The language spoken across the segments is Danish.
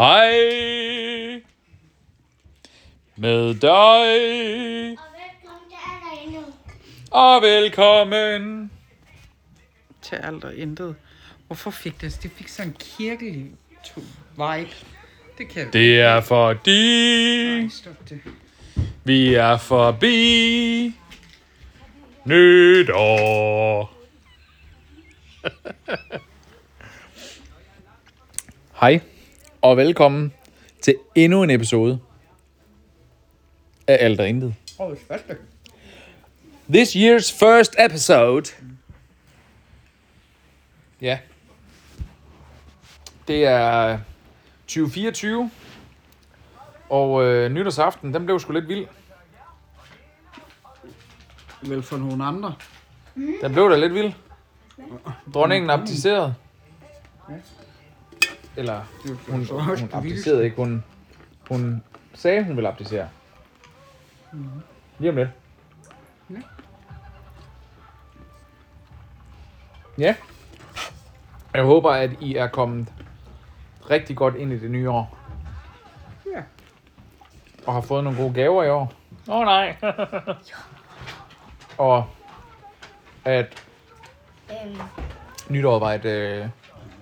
Hej med dig, Og velkommen til og velkommen. Alder Intet. Hvorfor fik det? Det fik sådan en kirkelig to- vibe. Det kan jeg Det er fordi, Nej, stop det. vi er forbi nytår. Hej, og velkommen til endnu en episode af Alt og Intet. This year's first episode. Ja. Det er 2024. Og øh, nytårsaften, den blev sgu lidt vild. Vel for nogle andre. Den blev da lidt vild. Dronningen abdicerede. Eller, hun, hun vildeste. abdicerede ikke. Hun, hun sagde, hun ville abdicere. Lige om lidt. Ja. Ja. Jeg håber, at I er kommet rigtig godt ind i det nye år. Ja. Og har fået nogle gode gaver i år. Åh oh, nej. og at Øhm, nytåret var et, øh,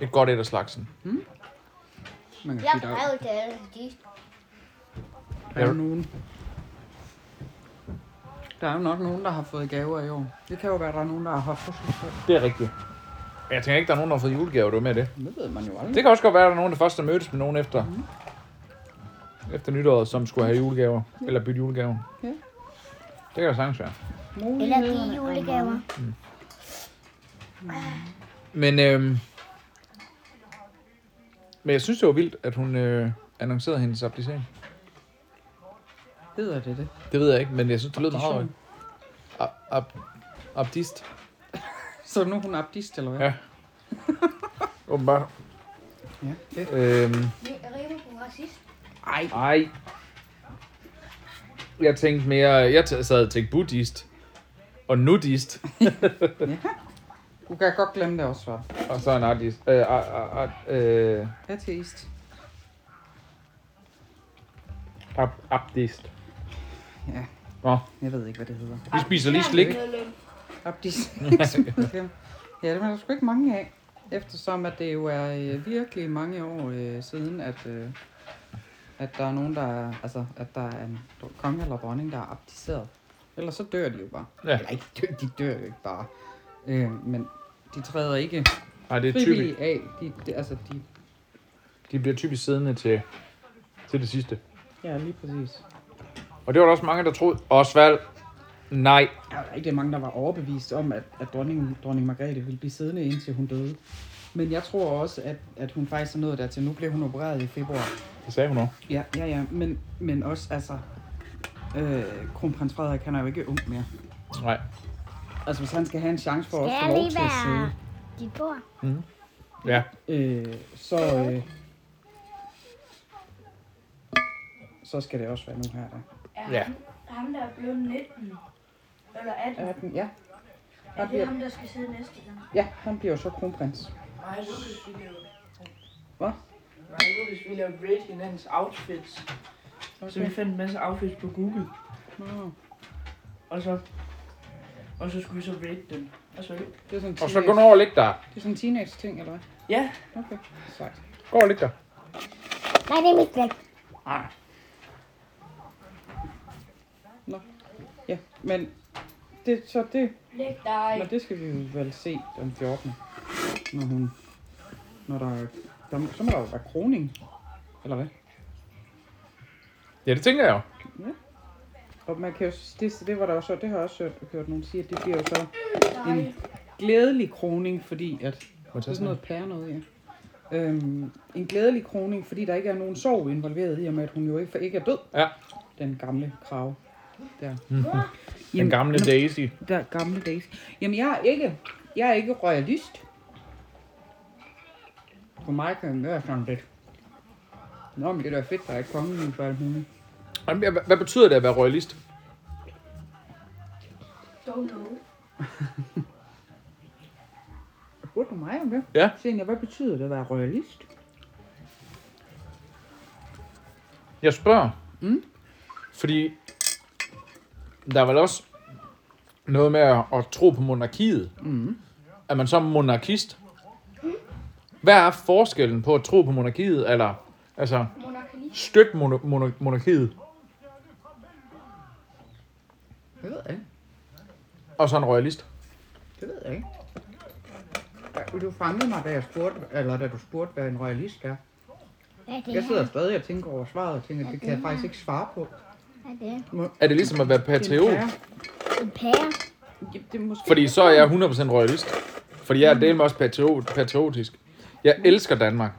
et godt et af slagsen. Man kan jeg sige, der, plejer jo alle de. der er jo nogen. Der er jo nok nogen, der har fået gaver i år. Det kan jo være, at der er nogen, der har haft fødselsdag. Det er rigtigt. Jeg tænker ikke, der er nogen, der har fået julegave, du er med det. Det ved man jo aldrig. Det kan også godt være, at der er nogen, der først har mødtes med nogen efter, mm. efter nytåret, som skulle have julegaver. Eller bytte julegaver. Ja. Det kan da sagtens være. Eller er julegaver. mange. Men, øhm, men jeg synes, det var vildt, at hun øh, annoncerede hendes applicering. Hedder det det? Det ved jeg ikke, men jeg synes, det lød meget højt. Ab- ab- Abdist. Så nu er hun abdist, eller hvad? Ja. Åbenbart. ja. Det. Øhm. Ej, ej. Jeg tænkte mere, jeg t- sad og tænkte buddhist. Og nudist. du kan godt glemme det også, var. Og så en artist. Øh, a- a- øh, Ateist. ab- abdist. Ja. Nå, Jeg ved ikke, hvad det hedder. vi spiser lige slik. Abdist. ja, det var der sgu ikke mange af. Eftersom at det jo er øh, virkelig mange år øh, siden, at, øh, at der er nogen, der er, altså, at der er en konge eller dronning, der er abdiceret. Ellers så dør de jo bare. Ja. Eller ikke dør, de dør jo ikke bare. Øh, men de træder ikke Nej, det er typisk. af. De, de, altså, de, De bliver typisk siddende til, til det sidste. ja, lige præcis. Og det var der også mange, der troede. Osvald, nej. Der var rigtig mange, der var overbevist om, at, at dronning, dronning Margrethe ville blive siddende indtil hun døde. Men jeg tror også, at, at hun faktisk er nået dertil. Nu blev hun opereret i februar. Det sagde hun også. Ja, ja, ja. Men, men også, altså... Øh, kronprins Frederik, han er jo ikke ung mere. Nej. Altså, hvis han skal have en chance for Skal at få jeg lov lige til at sidde, være dit bord? Ja. øh, så... Øh, så skal det også være nu her, der. Er Ja. ham, ham, der er blevet 19? Eller 18? 18, ja. Er det bliver- ham, der skal sidde næste gang? Ja, han bliver jo så kronprins. Nej, nu hvis vi laver... Hvad? Nej, nu hvis vi laver grade hinandens outfits. Så vi fandt en masse outfits på Google. Nå, Og så... Og så skulle vi så rate dem. Og så... det er sådan en Og så teenage- gå nu over og ligge der. Det er sådan en teenage-ting, eller hvad? Ja. Okay, sejt. Gå og ligge der. Nej, det er mit blæk. Ja, men det, så det, Læg dig. men det skal vi jo vel se den 14. Når hun, når der, er- der så må der jo være kroning, eller hvad? Ja, det tænker jeg jo. Og man kan jo, det, det var der også, det har jeg også hørt, hørt nogen sige, at det bliver jo så en glædelig kroning, fordi at, Må det er sådan noget pære noget, ja. Øhm, en glædelig kroning, fordi der ikke er nogen sorg involveret i, og med at hun jo ikke, ikke er død, Ja. den gamle krav. Der. Den gamle Daisy. Der gamle days. Jamen, jeg er ikke, jeg er ikke royalist. For mig kan det være sådan lidt. Nå, men det er da fedt, der er kongen for alt muligt. Hvad, hvad betyder det at være royalist? Don't know. Spurgte du mig om det? Ja. Senior, hvad betyder det at være royalist? Jeg spørger. Mm. Fordi der er vel også noget med at, at tro på monarkiet. Mm. Er man så monarkist? Hvad er forskellen på at tro på monarkiet, eller altså støtte mono, mono, monarkiet, Det ved jeg ikke. Og så en royalist? Det ved jeg ikke. Du fangede mig, da, jeg spurgte, eller da du spurgte, hvad en royalist er. Hvad er det Jeg sidder her? stadig og tænker over svaret og tænker, det kan jeg faktisk ikke svare på. Hvad er det? Er det ligesom at være patriot? Det er en En pære? pære. Ja, det er måske Fordi så er jeg 100% royalist. Fordi jeg er del også patriot, patriotisk. Jeg elsker Danmark.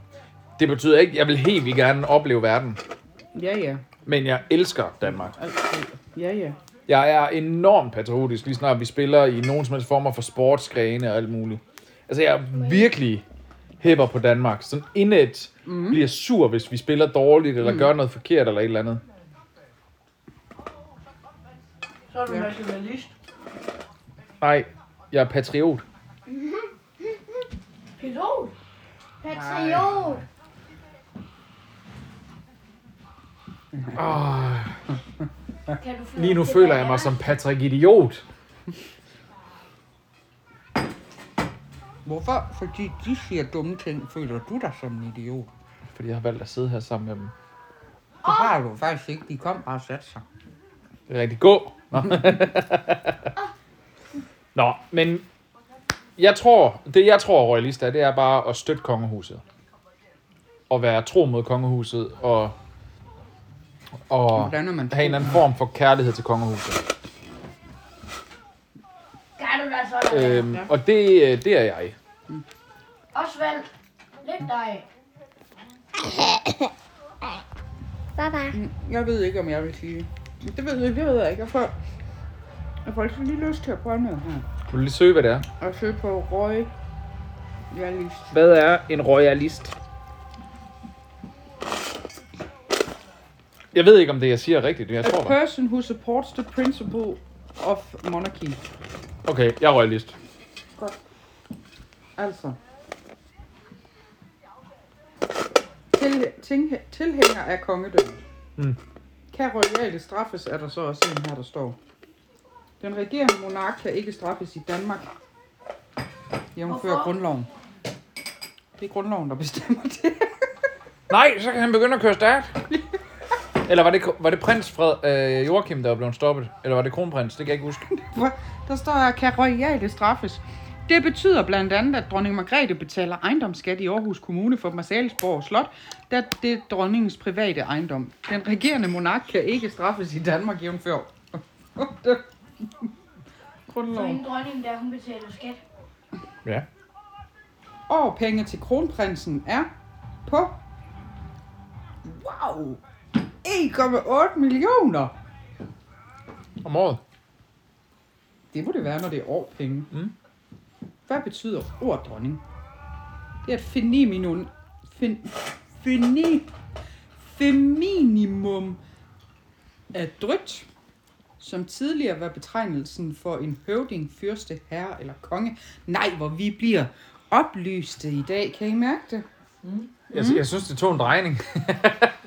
Det betyder ikke, at jeg vil helt vildt gerne opleve verden. Ja, ja. Men jeg elsker Danmark. Ja, ja. Jeg er enormt patriotisk, lige snart vi spiller i nogen som helst former for sportsgrene og alt muligt. Altså, jeg er virkelig hæpper på Danmark. Sådan indet mm. bliver sur, hvis vi spiller dårligt, eller mm. gør noget forkert, eller et eller andet. Så er du Ja. nationalist. Nej, jeg er patriot. Pilot. Patriot! Oh, Kan du lige nu føler jeg mig som Patrick Idiot. Hvorfor? Fordi de siger dumme ting, føler du dig som en idiot. Fordi jeg har valgt at sidde her sammen med dem. Det har du faktisk ikke. De kom bare og satte sig. Det er rigtig gå. Nå. Nå, men jeg tror, det jeg tror royalist er, det er bare at støtte kongehuset. Og være tro mod kongehuset, og, og Hvordan er man have en eller anden form for kærlighed til kongehuset. Gør du da sådan? Øhm, og det, øh, det er jeg. Osvald, lidt dig. Baba. Jeg ved ikke, om jeg vil sige det. Det ved jeg, det ved jeg ikke. Jeg får, jeg får altså lige lyst til at prøve noget her. Vil du lige søge, hvad det er? Og søge på Roy. Jeg lige Hvad er en royalist? Jeg ved ikke, om det, jeg siger, er rigtigt, men jeg tror A det. person who supports the principle of monarchy. Okay, jeg er royalist. Altså. Til, ting, tilhænger af kongedømmet. Mm. Kan royale straffes, er der så også en her, der står. Den regerende monark kan ikke straffes i Danmark. Jævnfør Hvorfor? grundloven. Det er grundloven, der bestemmer det. Nej, så kan han begynde at køre stærkt. Eller var det, var det prins Fred, øh, Joachim, der var blevet stoppet? Eller var det kronprins? Det kan jeg ikke huske. Der står her, kan royale straffes. Det betyder blandt andet, at dronning Margrethe betaler ejendomsskat i Aarhus Kommune for Marselisborg Slot, da det er dronningens private ejendom. Den regerende monark kan ikke straffes i Danmark jævnfør. Så Grundloven. hende dronning der, hun betaler skat. Ja. Årpenge til kronprinsen er på... Wow! 1,8 millioner! Om året. Det må det være, når det er årpenge. Mm. Hvad betyder ord dronning? Det er et femininum... Fin, fini, feminimum af drødt, som tidligere var betegnelsen for en høvding, fyrste, herre eller konge. Nej, hvor vi bliver oplyste i dag. Kan I mærke det? Jeg, jeg synes, det tog en drejning.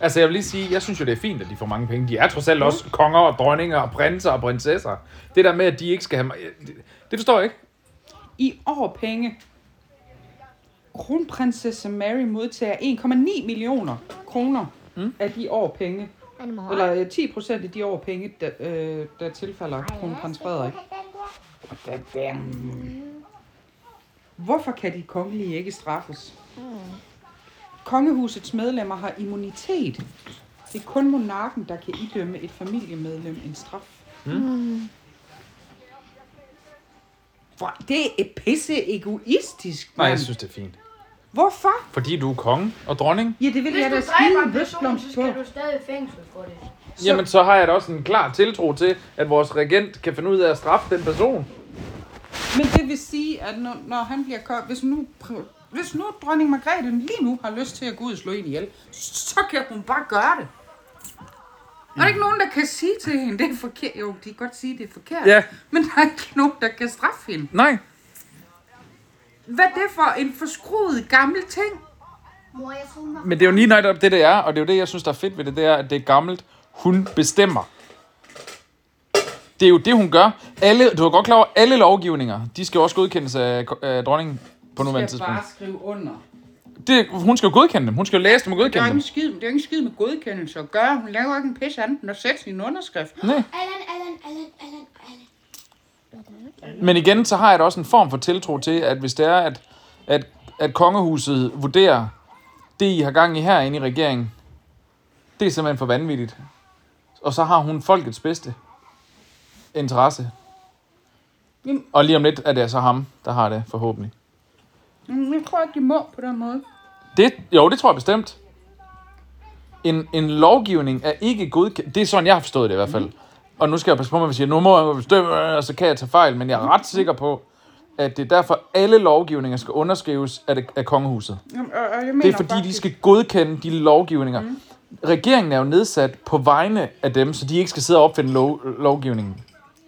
altså, jeg vil lige sige, jeg synes jo, det er fint, at de får mange penge. De er trods alt også konger og dronninger og prinser og prinsesser. Det der med, at de ikke skal have... Det, det forstår jeg ikke. I årpenge. Kronprinsesse Mary modtager 1,9 millioner kroner mm. af de årpenge. Eller øh, 10 procent af de årpenge, der, øh, der tilfalder kronprins Frederik. Hvorfor kan de kongelige ikke straffes? Kongehusets medlemmer har immunitet. Det er kun monarken, der kan idømme et familiemedlem en straf. Hvor, det er pisse egoistisk, Nej, mand. jeg synes, det er fint. Hvorfor? Fordi du er konge og dronning. Ja, det vil Hvis jeg du da dræber skide en person, så på. skal du stadig i fængsel for det. Så- Jamen, så har jeg da også en klar tiltro til, at vores regent kan finde ud af at straffe den person. Men det vil sige, at når, når han bliver kom, hvis nu, pr- hvis nu dronning Margrethe lige nu har lyst til at gå ud og slå en ihjel, så kan hun bare gøre det. Der er ikke nogen, der kan sige til hende, det er forkert. Jo, de kan godt sige, det er forkert. Ja. Men der er ikke nogen, der kan straffe hende. Nej. Hvad er det for en forskruet gammel ting? Men det er jo lige netop det, det er, og det er jo det, jeg synes, der er fedt ved det, det er, at det er gammelt. Hun bestemmer. Det er jo det, hun gør. Alle, du er godt klar over, alle lovgivninger, de skal også godkendes af, af dronningen på nuværende skal tidspunkt. bare skrive under. Det, hun skal jo godkende dem. Hun skal jo læse dem og Det er godkende jo dem. ikke skid, det er jo ikke skid med godkendelse at gøre. Hun laver ikke en pisse andet end at sætte sin underskrift. Nej. Allan, Allan, Allan, Allan, Allan. Men igen, så har jeg da også en form for tiltro til, at hvis det er, at, at, at kongehuset vurderer, det I har gang i herinde i regeringen, det er simpelthen for vanvittigt. Og så har hun folkets bedste interesse. Jamen- Og lige om lidt er det så ham, der har det forhåbentlig. Mm, Jeg tror ikke, de må på den måde. Det, jo, det tror jeg bestemt. En, en lovgivning er ikke godkendt. Det er sådan, jeg har forstået det i hvert fald. Og nu skal jeg passe på, at man siger, nu må jeg bestemme, og så kan jeg tage fejl. Men jeg er ret sikker på, at det er derfor, alle lovgivninger skal underskrives af, det, af kongehuset. Jamen, og, og jeg mener Det er fordi, de faktisk, skal godkende de lovgivninger. Mm. Regeringen er jo nedsat på vegne af dem, så de ikke skal sidde og opfinde lov, lovgivningen,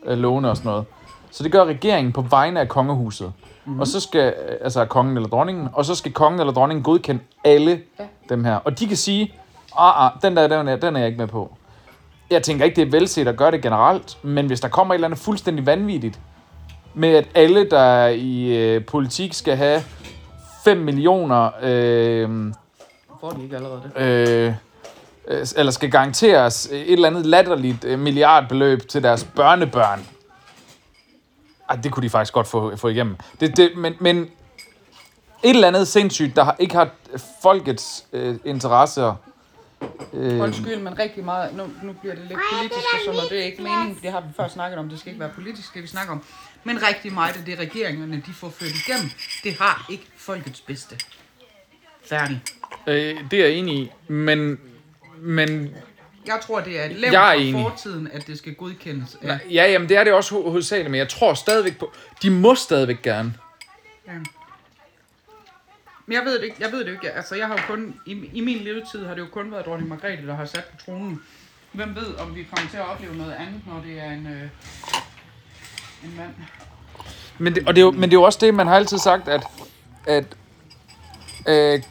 øh, lovene og sådan noget. Så det gør regeringen på vegne af kongehuset. Mm. Og så skal, øh, altså kongen eller dronningen, og så skal kongen eller dronningen godkende alle Ja. ja. dem her. Og de kan sige, ah, ah, den der, den er, den er jeg ikke med på. Jeg tænker ikke, det er velset at gøre det generelt, men hvis der kommer et eller andet fuldstændig vanvittigt, med at alle, der i øh, politik skal have 5 millioner øh, får de ikke allerede det. øh, øh, eller skal garanteres et eller andet latterligt øh, milliardbeløb til deres børnebørn. Ej, det kunne de faktisk godt få, få igennem. Det, det, men, men et eller andet sindssygt, der har, ikke har folkets øh, interesser. Øh, Undskyld, men rigtig meget. Nu, nu bliver det lidt politisk og sådan noget. Det er ikke meningen, det har vi før snakket om. Det skal ikke være politisk, det vi snakker om. Men rigtig meget af det, regeringerne de får ført igennem, det har ikke folkets bedste. Færdig. øh, det er jeg enig i, men, men Jeg tror, det er et levn fra enig. fortiden, at det skal godkendes. af- nej, ja, jamen, det er det også ho- hovedsageligt, men jeg tror stadigvæk på, de må stadigvæk gerne. Ja. Men jeg ved det ikke. Jeg ved det ikke. Altså, jeg har jo kun... I, I min levetid har det jo kun været dronning Margrethe, der har sat på tronen. Hvem ved, om vi kommer til at opleve noget andet, når det er en, øh, en mand. Men det, og det er jo, men det er jo også det, man har altid sagt, at, at øh,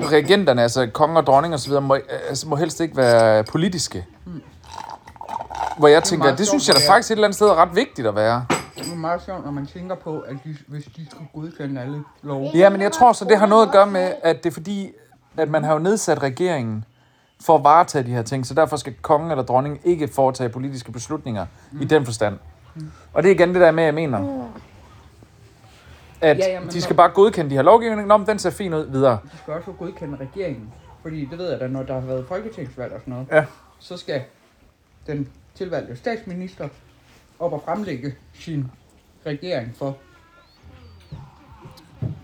regenterne, altså konge og dronning og så videre, må, altså, må helst ikke være politiske. Hvor jeg tænker, det synes jeg da er. faktisk et eller andet sted er ret vigtigt at være. Det er meget sjovt, når man tænker på, at de, hvis de skulle godkende alle love. Ja, men jeg tror så, det har noget at gøre med, at det er fordi, at man har jo nedsat regeringen for at varetage de her ting, så derfor skal kongen eller dronningen ikke foretage politiske beslutninger mm. i den forstand. Og det er igen det der med, jeg mener, at Ja, ja, men de skal bare godkende de her lovgivninger. Men den ser fin ud videre. De skal også godkende regeringen. Fordi det ved jeg da, når der har været folketingsvalg og sådan noget. Ja. Så skal den tilvalgte statsminister op og fremlægge sin regering for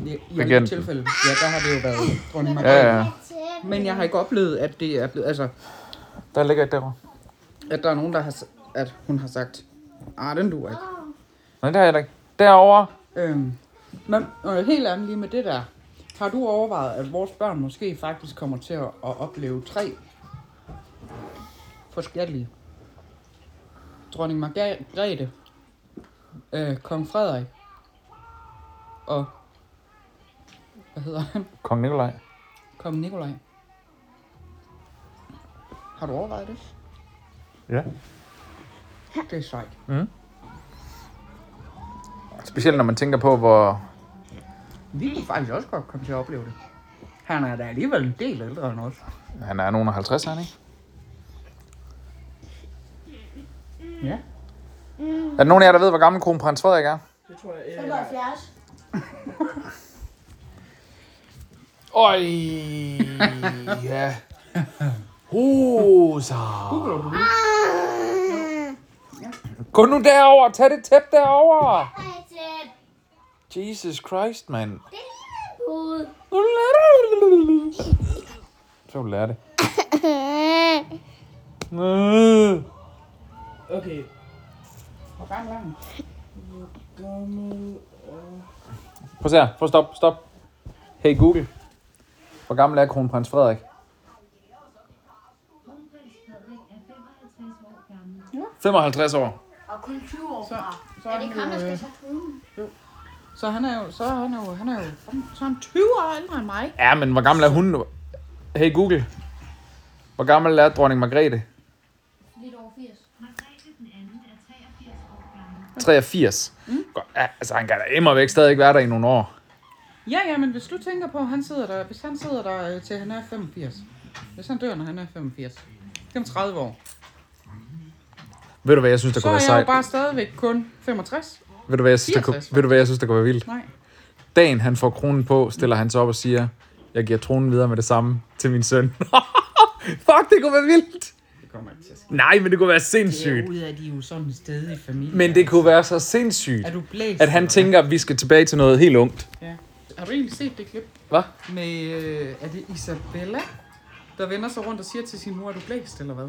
i, i alle tilfælde. Ja, der har det jo været dronning Ja, Margrethe. ja. Men jeg har ikke oplevet, at det er blevet, altså, Der ligger et derovre. at der er nogen, der har, at hun har sagt, ah, den duer ikke. Nej, det har jeg ikke. Derovre. Øhm, men øh, helt ærligt lige med det der. Har du overvejet, at vores børn måske faktisk kommer til at, at opleve tre forskellige? Dronning Margrethe, øh, Kong Frederik og, hvad hedder han? Kong Nikolaj. Kong Nikolaj. Har du overvejet det? Ja. Det er sejt. Specielt når man tænker på, hvor... Vi kunne faktisk også godt komme til at opleve det. Han er da alligevel en del ældre end os. Han er nogen af 50, er han ikke? Ja. Er der nogen af jer, der ved, hvor gammel kronprins Frederik er? Det tror jeg. øh, 75. Øj, ja. Rosa. Gå nu derover, tag det tæt derover. Jesus Christ, mand. Ud. Så vil du lære det. Okay. Hvor gammel er han? Gammel. Prøv at se her. Prøv at stop, stop. Hey Google. Hvor gammel er kronprins Frederik? 55 år. Og kun 20 år Så, fra. så, Er er det ham, der jo, skal øh, tage tronen? Så Så han er jo, så er han jo, han er jo, så er han 20 år ældre end mig. Ja, men hvor gammel er hun nu? Hey Google. Hvor gammel er dronning Margrethe? Lidt over 80. 83. Mm. Ja, altså, han kan da immer væk stadig være der i nogle år. Ja, ja, men hvis du tænker på, at han sidder der, hvis han sidder der øh, til han er 85. Hvis han dør, når han er 85. Det er om 30 år. Ved du, hvad jeg synes, der Så kunne er være jeg jo sejt? bare stadigvæk kun 65. Ved du, hvad jeg synes, der kunne, 64. ved du, hvad jeg synes, der kunne være vildt? Nej. Dagen han får kronen på, stiller han sig op og siger, jeg giver tronen videre med det samme til min søn. Fuck, det kunne være vildt. Det kommer ikke til at ske. Nej, men det kunne være Det sindssygt. er ud af, at de er jo sådan et sted i familien. Men det kunne være så sindssygt, Er du blæst? at han eller tænker, at vi skal tilbage til noget helt ungt. hvad? Ja. Har du egentlig set det klip? Hvad? Med, øh, er det Isabella, der vender sig rundt og siger til sin mor, er du blæst, eller hvad?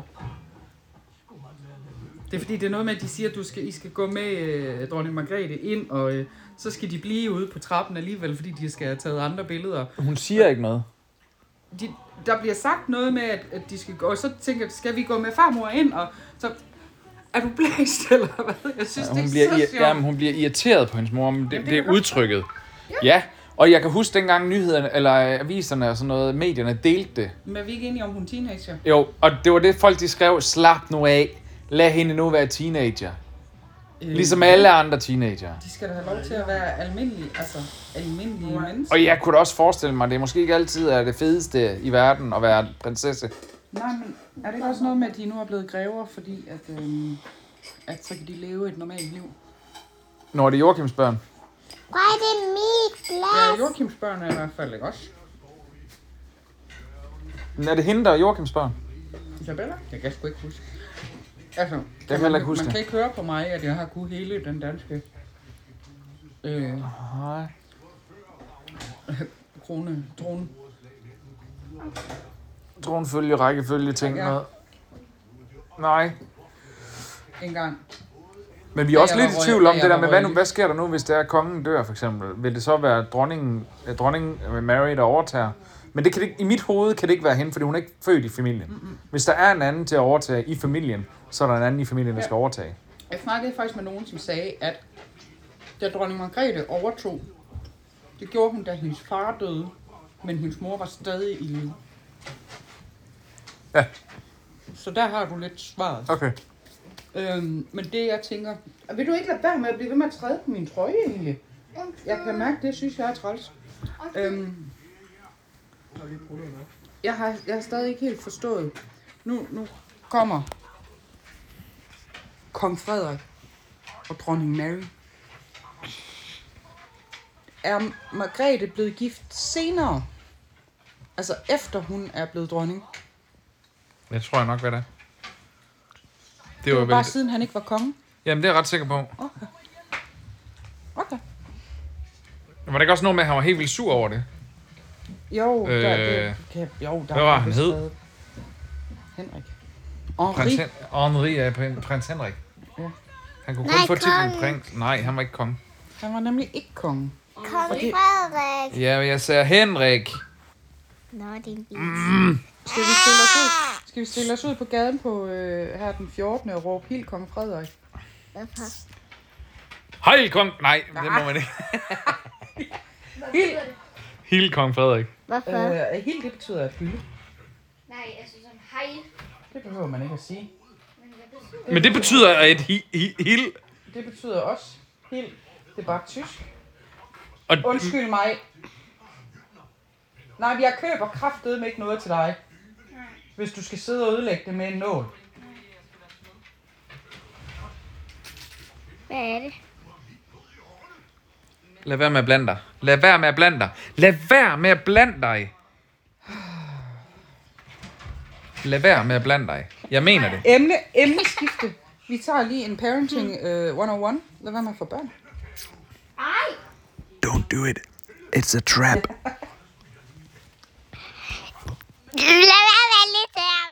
Det er fordi, det er noget med, at de siger, at du skal, I skal gå med øh, dronning Margrethe ind, og øh, så skal de blive ude på trappen alligevel, fordi de skal have taget andre billeder. Hun siger ikke noget. De, der bliver sagt noget med, at, at de skal gå, og så tænker skal vi gå med farmor ind, og så er du blæst, eller hvad? Jeg synes, Ja, det hun, er bliver, så sjovt. jamen, hun bliver irriteret på hendes mor, men det, Jamen, det det er udtrykket. Ja, og jeg kan huske dengang nyhederne, eller øh, aviserne og sådan noget, medierne delte det. Men er vi ikke enige om, hun er teenager? Jo, og det var det folk de skrev, slap nu af, lad hende nu være teenager. Øh, Ligesom alle andre teenager. De skal da have lov til at være almindelige, altså almindelige mennesker. Og jeg kunne da også forestille mig, at det måske ikke altid er det fedeste i verden at være prinsesse. Nej, men er det ikke også noget med, at de nu er blevet grever, fordi at, øhm, at så kan de leve et normalt liv? Når det er Joachims børn. Hvor er det mit Ja, glas? Joachims børn er i hvert fald ikke også. Men er det hende, der er Joachims børn? Isabella? Det kan jeg sgu ikke huske. Altså, kan heller ikke huske man det. kan ikke høre på mig, at jeg har kunnet hele den danske øh, Nej. krone, trone. Tronfølge, rækkefølge, ting Ja. noget. Nej. engang. Men vi er Ja, også jeg lidt var i tvivl om det der med, hvad, nu, hvad sker der nu, hvis det er, kongen dør, for eksempel? Vil det så være dronningen, øh, dronningen øh, Mary, der overtager? Men det kan det, ikke- i mit hoved kan det ikke være hende, fordi hun er ikke født i familien. Mm-hmm. Hvis der er en anden til at overtage i familien, så er der en anden i familien, der Ja. skal overtage. Jeg snakkede faktisk med nogen, som sagde, at da dronning Margrethe overtog, det gjorde hun, da hendes far døde, men hendes mor var stadig i live. Ja. Så der har du lidt svaret. Okay. Øhm, men det jeg tænker, vil du ikke lade være med at blive ved med at træde på min trøje egentlig? Jeg kan mærke, det synes jeg er træls. Øhm, jeg, har, jeg har stadig ikke helt forstået. Nu, nu kommer kong Frederik og dronning Mary. Er Margrethe blevet gift senere? Altså efter hun er blevet dronning? Jeg tror jeg nok, hvad det er. Det Det var var vel... bare siden han ikke var konge? Jamen, det er jeg ret sikker på. Okay. Okay. Var der ikke også noget med, at han var helt vildt sur over det? Jo, Øh, der, det, kan, jo, der hvad var er han hed? Henrik. Henri. Prins, Hen- Henri er prin- prins Henrik. Ja. Han kunne Nej, kun få titlen prins. Nej, han var ikke konge. Han var nemlig ikke konge. Kong det- Frederik. Ja, men jeg sagde Henrik. Nå, din bil. Skal vi stille os ud, skal vi stille os ud på gaden på øh, her den 14. og råbe helt kong Frederik? Hvorfor? Hej, kong... Nej, det må man ikke. Helt. Hele kong Frederik. Hvorfor? Øh, helt det betyder at hylde. Nej, altså sådan hej. Det behøver man ikke at sige. Men det betyder, at hi, hi, hil... Det betyder også helt. Det er bare tysk. Og, Undskyld mig. Nej, jeg køber kraftedeme ikke noget til dig. Hvis du skal sidde og ødelægge det med en nål. Hvad er det? Lad være med at blande dig. Lad være med at blande dig. Lad være med at blande dig. Lad være med at blande dig. Jeg mener det. Emne, emneskifte. Vi tager lige en parenting uh, 101. Lad være med at få børn. Ej! Don't do it. It's a trap. Lad være med lidt der.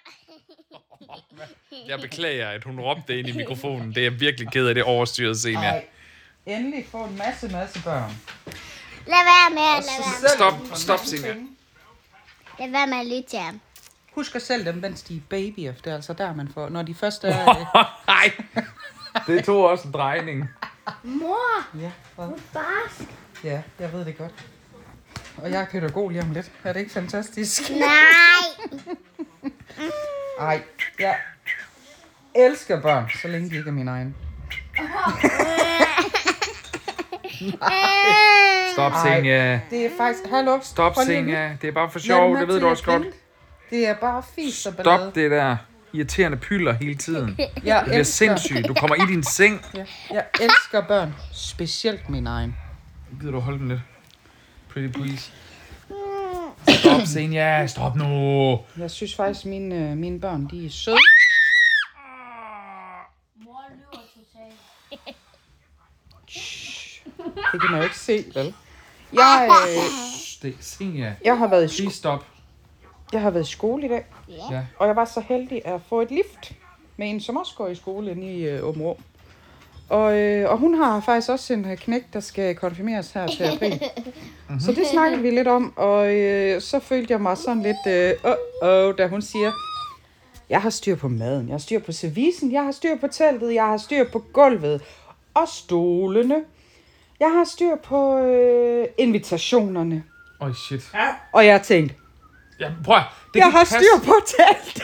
Jeg beklager, at hun råbte ind i mikrofonen. Det er jeg virkelig ked af, det overstyrede scene. Ej. Endelig få en masse, masse børn. Lad være med, lad være med. Stop, stop, Signe. Lad være med at lytte til ham. Husk at sælge dem, mens de er babyer. Det er altså der, man får... Når de først er... øh, Nej. Det tog også en drejning. Mor, ja, hvad? barsk. Ja, jeg ved det godt. Og jeg er pædagog lige om lidt. Er det ikke fantastisk? Nej. Ej, jeg elsker børn, så længe de ikke er mine egne. Stop. Senja. Det er faktisk... Hallo? Stop, Prøv lige at Senja. Det er bare for Lad sjov, mig det ved til du også godt. Det er bare fis og ballade. Stop det der irriterende pylder hele tiden. Jeg Du bliver elsker, sindssyg. Du kommer i din seng. ja, jeg elsker børn. Specielt min egen. Gider du holde den lidt? Pretty please. Stop, Senja. Stop nu. Jeg synes faktisk, mine, øh, mine børn, de er søde. Det kan man jo ikke se, vel? Jeg, øh, Det, Senja. jeg, har været i sko- Please stop. jeg har været i skole i dag, Ja. og jeg var så heldig at få et lift med en, som også går i skole inde i øh, Åben Rå. Og, øh, og hun har faktisk også en øh, knæk, der skal konfirmeres her til april. Så det snakkede vi lidt om, og øh, så følte jeg mig sådan lidt, øh, -oh, da hun siger, jeg har styr på maden, jeg har styr på servicen, jeg har styr på teltet, jeg har styr på gulvet og stolene. Jeg har styr på øh, invitationerne. Oj, shit. Og jeg tænkte, Ja, prøv at- det jeg kan har ikke passe. styr på teltet.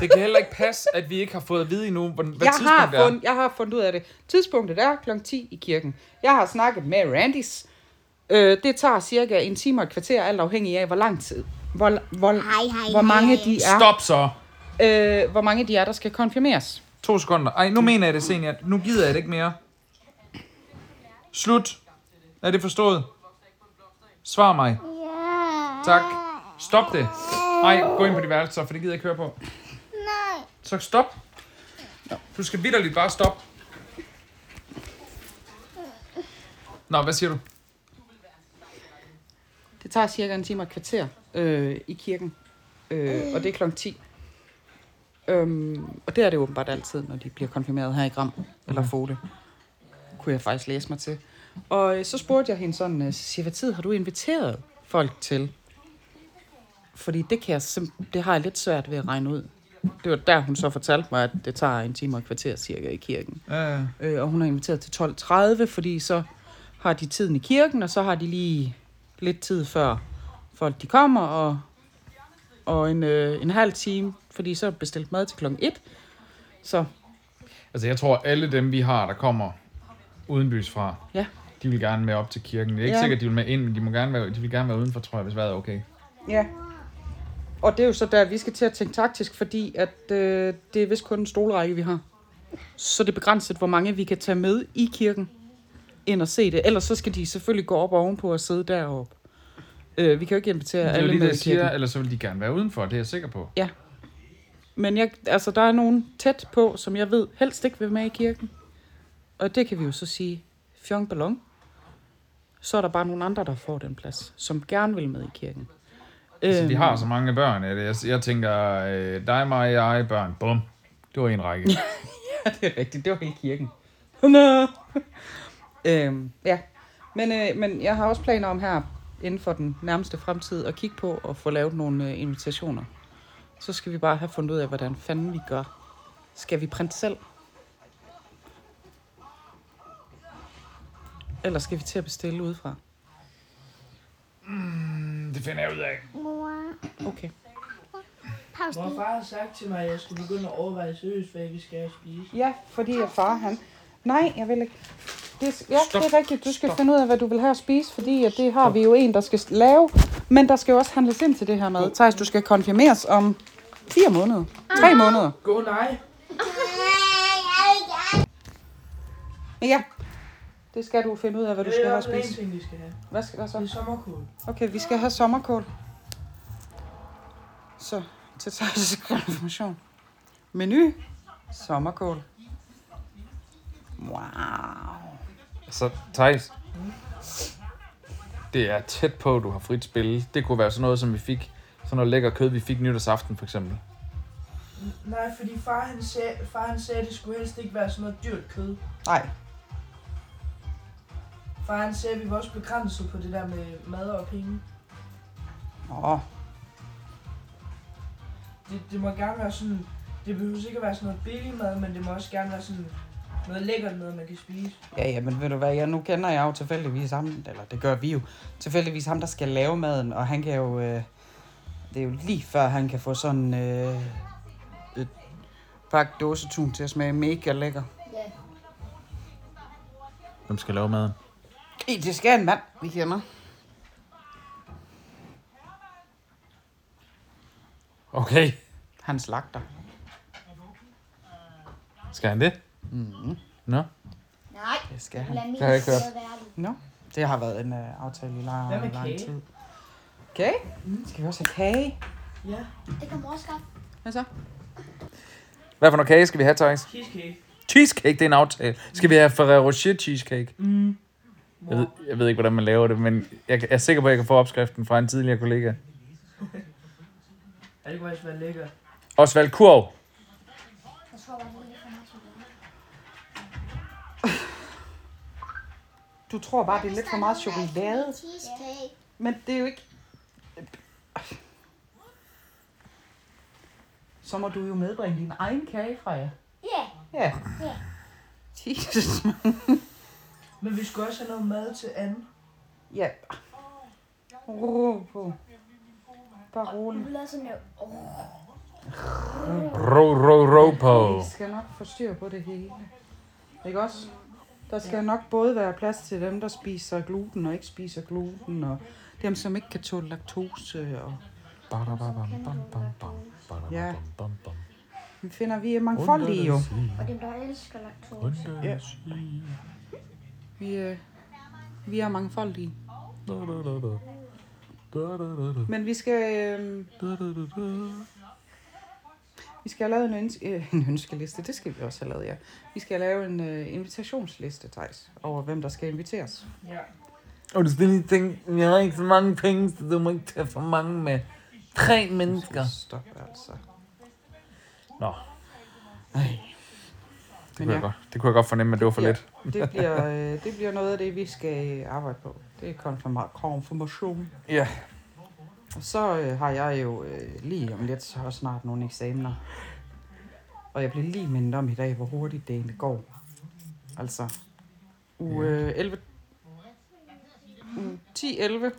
Det kan heller ikke passe, at vi ikke har fået at vide endnu, hvad, hvad jeg, tidspunkt har det er. fund, jeg har fundet ud af det. Tidspunktet er kl. 10 i kirken. Jeg har snakket med Randys. Øh, det tager cirka en time og et kvarter, alt afhængig af, hvor lang tid. Hvor, hvor, Hej, hej, hvor mange hej. de er. Stop så. Øh, hvor mange de er, der skal konfirmeres. To sekunder. Ej, nu mener jeg det, Senja. Nu gider jeg det ikke mere. Slut. Er det forstået? Svar mig. Ja. Tak. Stop det. Nej, gå ind på dit værelse, så, for det gider jeg ikke høre på. Nej. Så stop. Du skal vidderligt bare stoppe. Nå, hvad siger du? Det tager cirka en time og et kvarter øh, i kirken. Øh, og det er kl. 10. Øhm, og det er det åbenbart altid, når de bliver konfirmeret her i Gram eller Fode. Kunne jeg faktisk læse mig til. Og øh, så spurgte jeg hende sådan, øh, så siger, hvad tid har du inviteret folk til? Fordi det, kan jeg simp- det har jeg lidt svært ved at regne ud. Det var der, hun så fortalte mig, at det tager en time og et kvarter cirka i kirken. Øh, Øh, og hun har inviteret til 12.30, fordi så har de tiden i kirken, og så har de lige lidt tid før folk de kommer, og, og en, øh, en halv time, fordi så er bestilt mad til klokken 1. Så altså, jeg tror, alle dem, vi har, der kommer udenbys fra, Ja. de vil gerne med op til kirken. Det er ikke Ja. sikkert, de vil med ind, men de, må gerne være, de vil gerne være udenfor, tror jeg, hvis vejret er okay. ja. Og det er jo så der, vi skal til at tænke taktisk, fordi at øh, det er vist kun en stolrække, vi har. Så det er begrænset, hvor mange vi kan tage med i kirken ind og se det. Ellers så skal de selvfølgelig gå op ovenpå og sidde deroppe. Øh, vi kan jo ikke invitere Det er jo alle lige med det, jeg siger, ellers så vil de gerne være udenfor, det er jeg sikker på. Men jeg, altså, der er nogen tæt på, som jeg ved helst ikke vil med i kirken. Og det kan vi jo så sige, fjong ballon. Så er der bare nogle andre, der får den plads, som gerne vil med i kirken. Altså, Øhm, vi har så mange børn, at jeg, jeg tænker, øh, dig, mig, jeg, børn, bum. Det var en række. Ja, det er rigtigt. Det var hele kirken. Nå. øhm, ja. Men, øh, men jeg har også planer om her, inden for den nærmeste fremtid, at kigge på og få lavet nogle øh, invitationer. Så skal vi bare have fundet ud af, hvordan fanden vi gør. Skal vi printe selv? Eller skal vi til at bestille udefra? det finder jeg ud af. Mor. Okay. Pause Mor og lige. far har sagt til mig, at jeg skulle begynde at overveje seriøst, hvad vi skal spise. Ja, fordi at far han... Nej, jeg vil ikke. Det, ja, Stop. det er rigtigt. Du skal finde ud af, hvad du vil have at spise, fordi at det har vi jo en, der skal lave. Men der skal jo også handles ind til det her mad. Thijs, du skal konfirmeres om fire måneder. Tre måneder. Gå nej. Men ja, det skal du finde ud af, hvad du Det skal er have at hvert fald en spise. ting, vi skal have. Hvad skal der Det er så? sommerkål. Okay, vi skal have sommerkål. Så, til Thijs' konfirmation. Menu. Sommerkål. Wow. Så, Thijs. Det er tæt på, at du har frit spil. Det kunne være sådan noget, som vi fik. Sådan noget lækker kød, vi fik nytårsaften, for eksempel. Nej, fordi far han, sagde, far han sagde, at det skulle helst ikke være sådan noget dyrt kød. Nej, Far han sagde, at vi var også begrænset på det der med mad og penge. Åh, Det, det må gerne være sådan... Det behøver ikke at være sådan noget billig mad, men det må også gerne være sådan Noget lækkert noget, man kan spise. Ja, ja, men ved du hvad, jeg, nu kender jeg jo tilfældigvis ham, eller det gør vi jo, tilfældigvis ham, der skal lave maden, og han kan jo, øh, det er jo lige før, han kan få sådan øh, et pakke dåsetun til at smage mega lækker. Ja. Hvem skal lave maden? I, det skal en mand, vi kender. Okay. Han slagter. Skal han det? Mm-hmm. Nå. Nej. Det skal han. Lad Det har jeg ikke hørt. sidde. Nå, det har været en uh, aftale i lang, med lang kage? tid. Kage? Skal vi også have kage? Ja. Det kan mor skaffe. Hvad så? Hvad for noget kage skal vi have, Thijs? Cheesecake. Cheesecake, det er en aftale. Skal vi have Ferrero Rocher cheesecake? Mm. Jeg ved, jeg ved ikke, hvordan man laver det, men jeg er sikker på, at jeg kan få opskriften fra en tidligere kollega. Ja, det kunne faktisk være lækkert. Osvald Kurv. Jeg tror bare, det er lidt for meget chokolade. Du tror bare, det er lidt for meget chokolade. Cheesecake. Men det er jo ikke... Så må du jo medbringe din egen kage fra jer. Ja. Ja. Ja. Jesus. Men vi skal også have noget mad til anden. Ja. Ro på. Bare Du rolig. vil have sådan. Åh, Ro, ro, ro på. Vi skal nok få styr på det hele. Ikke også? Der skal nok både være plads til dem, der spiser gluten og ikke spiser gluten, og dem, som ikke kan tåle laktose. Og Ja. vi finder, vi er mangfoldige jo. Og dem, der elsker laktose. Ja. Vi, øh, vi er mangfoldige. Men vi skal... Øh, vi skal have lavet en, ønske, øh, en ønskeliste. Det skal vi også have lavet, ja. Vi skal lave en øh, invitationsliste, Thijs, over hvem der skal inviteres. Ja. Og du skal lige tænke, jeg har ikke så mange penge, så du må ikke tage for mange med. Tre mennesker. Stop, altså. Nå, Ej. Det kunne, ja. jeg godt, det kunne jeg godt fornemme, at det var for Ja. lidt. Det bliver, øh, det bliver noget af det, vi skal arbejde på. Det er konfirma- konfirmation. Ja. Og så øh, har jeg jo øh, lige om lidt så snart nogle eksamener. Og jeg blev lige mindet om i dag, hvor hurtigt det egentlig går. Altså, uge øh, 11... Uge 10-11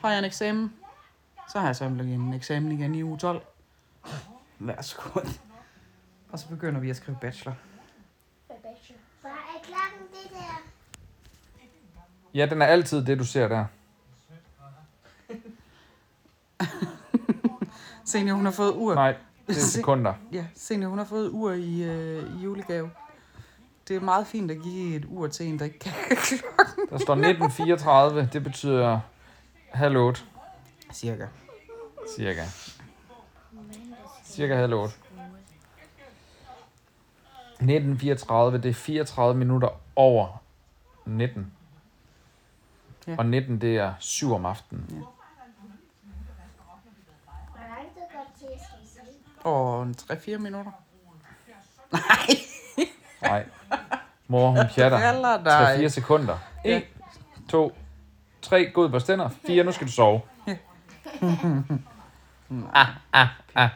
har jeg en eksamen. Så har jeg så en eksamen igen i uge 12. Værsgo. Og så begynder vi at skrive bachelor. Hvad er klokken det der? Ja, den er altid det, du ser der. Senior, hun har fået ur. Nej, det er sekunder. Ja, Senior, hun har fået ur i, øh, i julegave. Det er meget fint at give et ur til en, der ikke kan klokken. Der står 1934, det betyder halv otte, Cirka. cirka. Cirka halv otte. 1934, det er 34 minutter over 19. Ja. Og 19, det er 7 om aftenen. Sige? Og en 3-4 minutter. Nej. Mor, hun pjatter. Falder dig. 3-4 sekunder. Ja. 1, 2, 3, gå ud på stænder. 4, nu skal du sove. ah, ah, ah.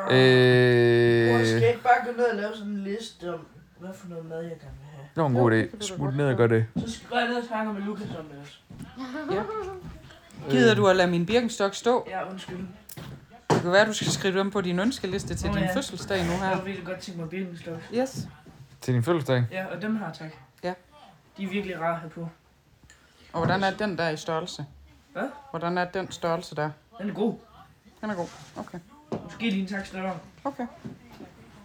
Mor, skal Øh, jeg ikke bare gå ned og lave sådan en liste om, hvad for noget mad jeg gerne vil have? det var en god idé. Smut ned og gør det. Så skal jeg ned og snakke med Lukas om det også. Gider du at lade min birkenstok stå? Ja, undskyld. Det kan være, du skal skrive dem på din ønskeliste til Nå din ja. fødselsdag nu Jeg her. vil virkelig godt tænke mig Birkenstock. Yes. Til din fødselsdag. Ja, og dem her, tak. Ja. De er virkelig rare at have på. Og hvordan er den der i størrelse? Hvad? Hvordan er den størrelse der? Den er god. Den er god. Okay. Måske lige en tak større. Okay.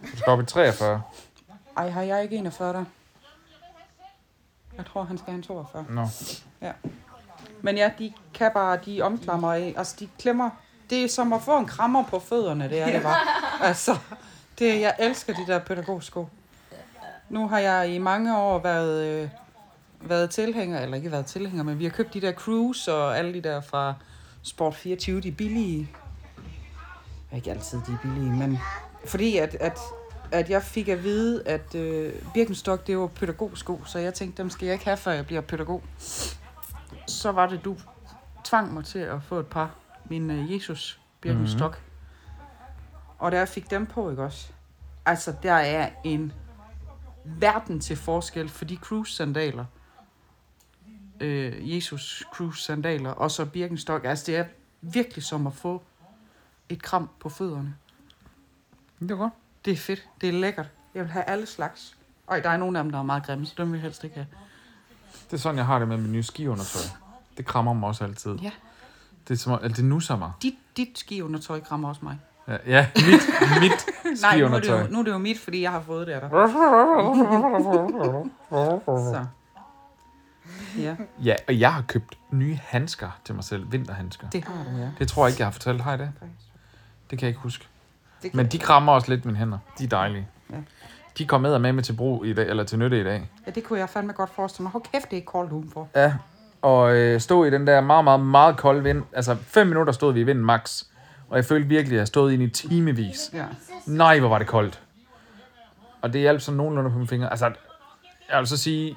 Du skal op i 43. Ej, har jeg ikke 41 der? Jeg tror, han skal have en 42. Nå. Men ja, de kan bare, de omklamrer af. Altså, de klemmer. Det er som at få en krammer på fødderne, det er det bare. Altså, det, jeg elsker de der pædagogsko. Nu har jeg i mange år været, øh, været tilhænger, eller ikke været tilhænger, men vi har købt de der Cruise og alle de der fra Sport 24, de er billige. Ikke altid de er billige, men fordi at, at, at jeg fik at vide, at øh, Birkenstock, det var pædagogsko, så jeg tænkte, dem skal jeg ikke have, før jeg bliver pædagog. Så var det, du tvang mig til at få et par, min øh, Jesus Birkenstock. Mm-hmm. Og da jeg fik dem på, ikke også? altså, der er en verden til forskel for de cruise-sandaler. Øh, Jesus cruise-sandaler, og så Birkenstock. Altså, det er virkelig som at få et kram på fødderne. Det er godt. Det er fedt. Det er lækkert. Jeg vil have alle slags. Ej, der er nogle af dem, der er meget grimme, så dem vil jeg helst ikke have. Det er sådan, jeg har det med mit nye skiundertøj. Det krammer mig også altid. Ja. Det er som om, det nusser mig. Dit, dit skiundertøj krammer også mig. Ja, ja mit, mit Nej, nu er, det jo, nu er det jo mit, fordi jeg har fået det af dig. Så. Ja, Ja, og jeg har købt nye handsker til mig selv. Vinterhandsker. det har du, ja. Det tror jeg ikke, jeg har fortalt. Har jeg det? Det kan jeg ikke huske. Det kan Men de krammer også lidt mine hænder. De er dejlige. Ja. De kom med med, med til brug i dag, eller til nytte i dag. Ja, det kunne jeg fandme godt forestille mig. Hold kæft, det er koldt udenfor. Ja, og øh, stod i den der meget, meget, meget kolde vind. Altså, fem minutter stod vi i vinden max. Og jeg følte virkelig, at jeg stod ind i timevis. Ja. Nej, hvor var det koldt. Og det hjalp sådan nogenlunde på mine fingre. Altså, jeg vil så sige,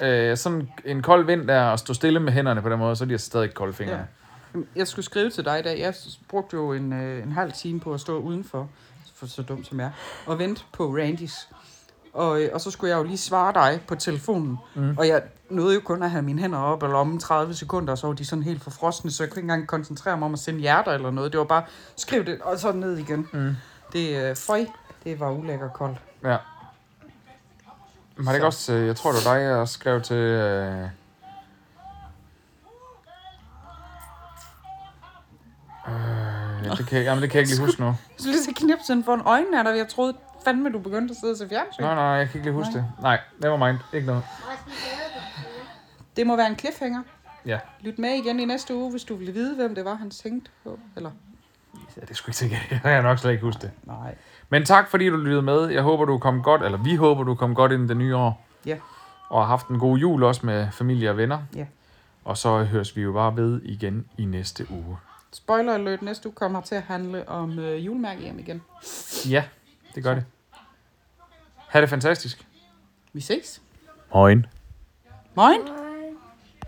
øh, sådan en kold vind der, og stå stille med hænderne på den måde, så er de stadig kolde fingre. Ja. Jeg skulle skrive til dig i dag. Jeg brugte jo en, øh, en halv time på at stå udenfor, for så dum som jeg er, og vente på Randys. Og, øh, og så skulle jeg jo lige svare dig på telefonen. Mm. Og jeg nåede jo kun at have mine hænder op eller om 30 sekunder, og så var de sådan helt forfrosne, så jeg kunne ikke engang koncentrere mig om at sende hjerter eller noget. Det var bare, skriv det, og så ned igen. Mm. Det, øh, føj, det var ulækker koldt. Ja. Var det ikke også, øh, jeg tror det var dig, jeg skrev til... Øh... Ja, det, kan, jamen, det kan jeg ikke lige huske nu. Jeg skulle lige se knipsen for en øjne af dig. Jeg troede fandme, du begyndte at sidde og se fjernsyn. Nej, nej, jeg kan ikke lige huske det. Nej, never mind. Ikke noget. Det må være en cliffhanger. Ja. Lyt med igen i næste uge, hvis du vil vide, hvem det var, han tænkte på. Eller? ja det skulle ikke sikkert. Jeg kan nok slet ikke huske det. Nej. Men tak, fordi du lyttede med. Jeg håber, du kom godt, eller vi håber, du kom godt ind i det nye år. Ja. Og har haft en god jul også med familie og venner. Ja. Og så høres vi jo bare ved igen i næste uge. Spoiler alert, næste uge kommer til at handle om øh, julemærke hjem igen. Ja, det gør det. Ha' det fantastisk. Vi ses. Moin. Moin.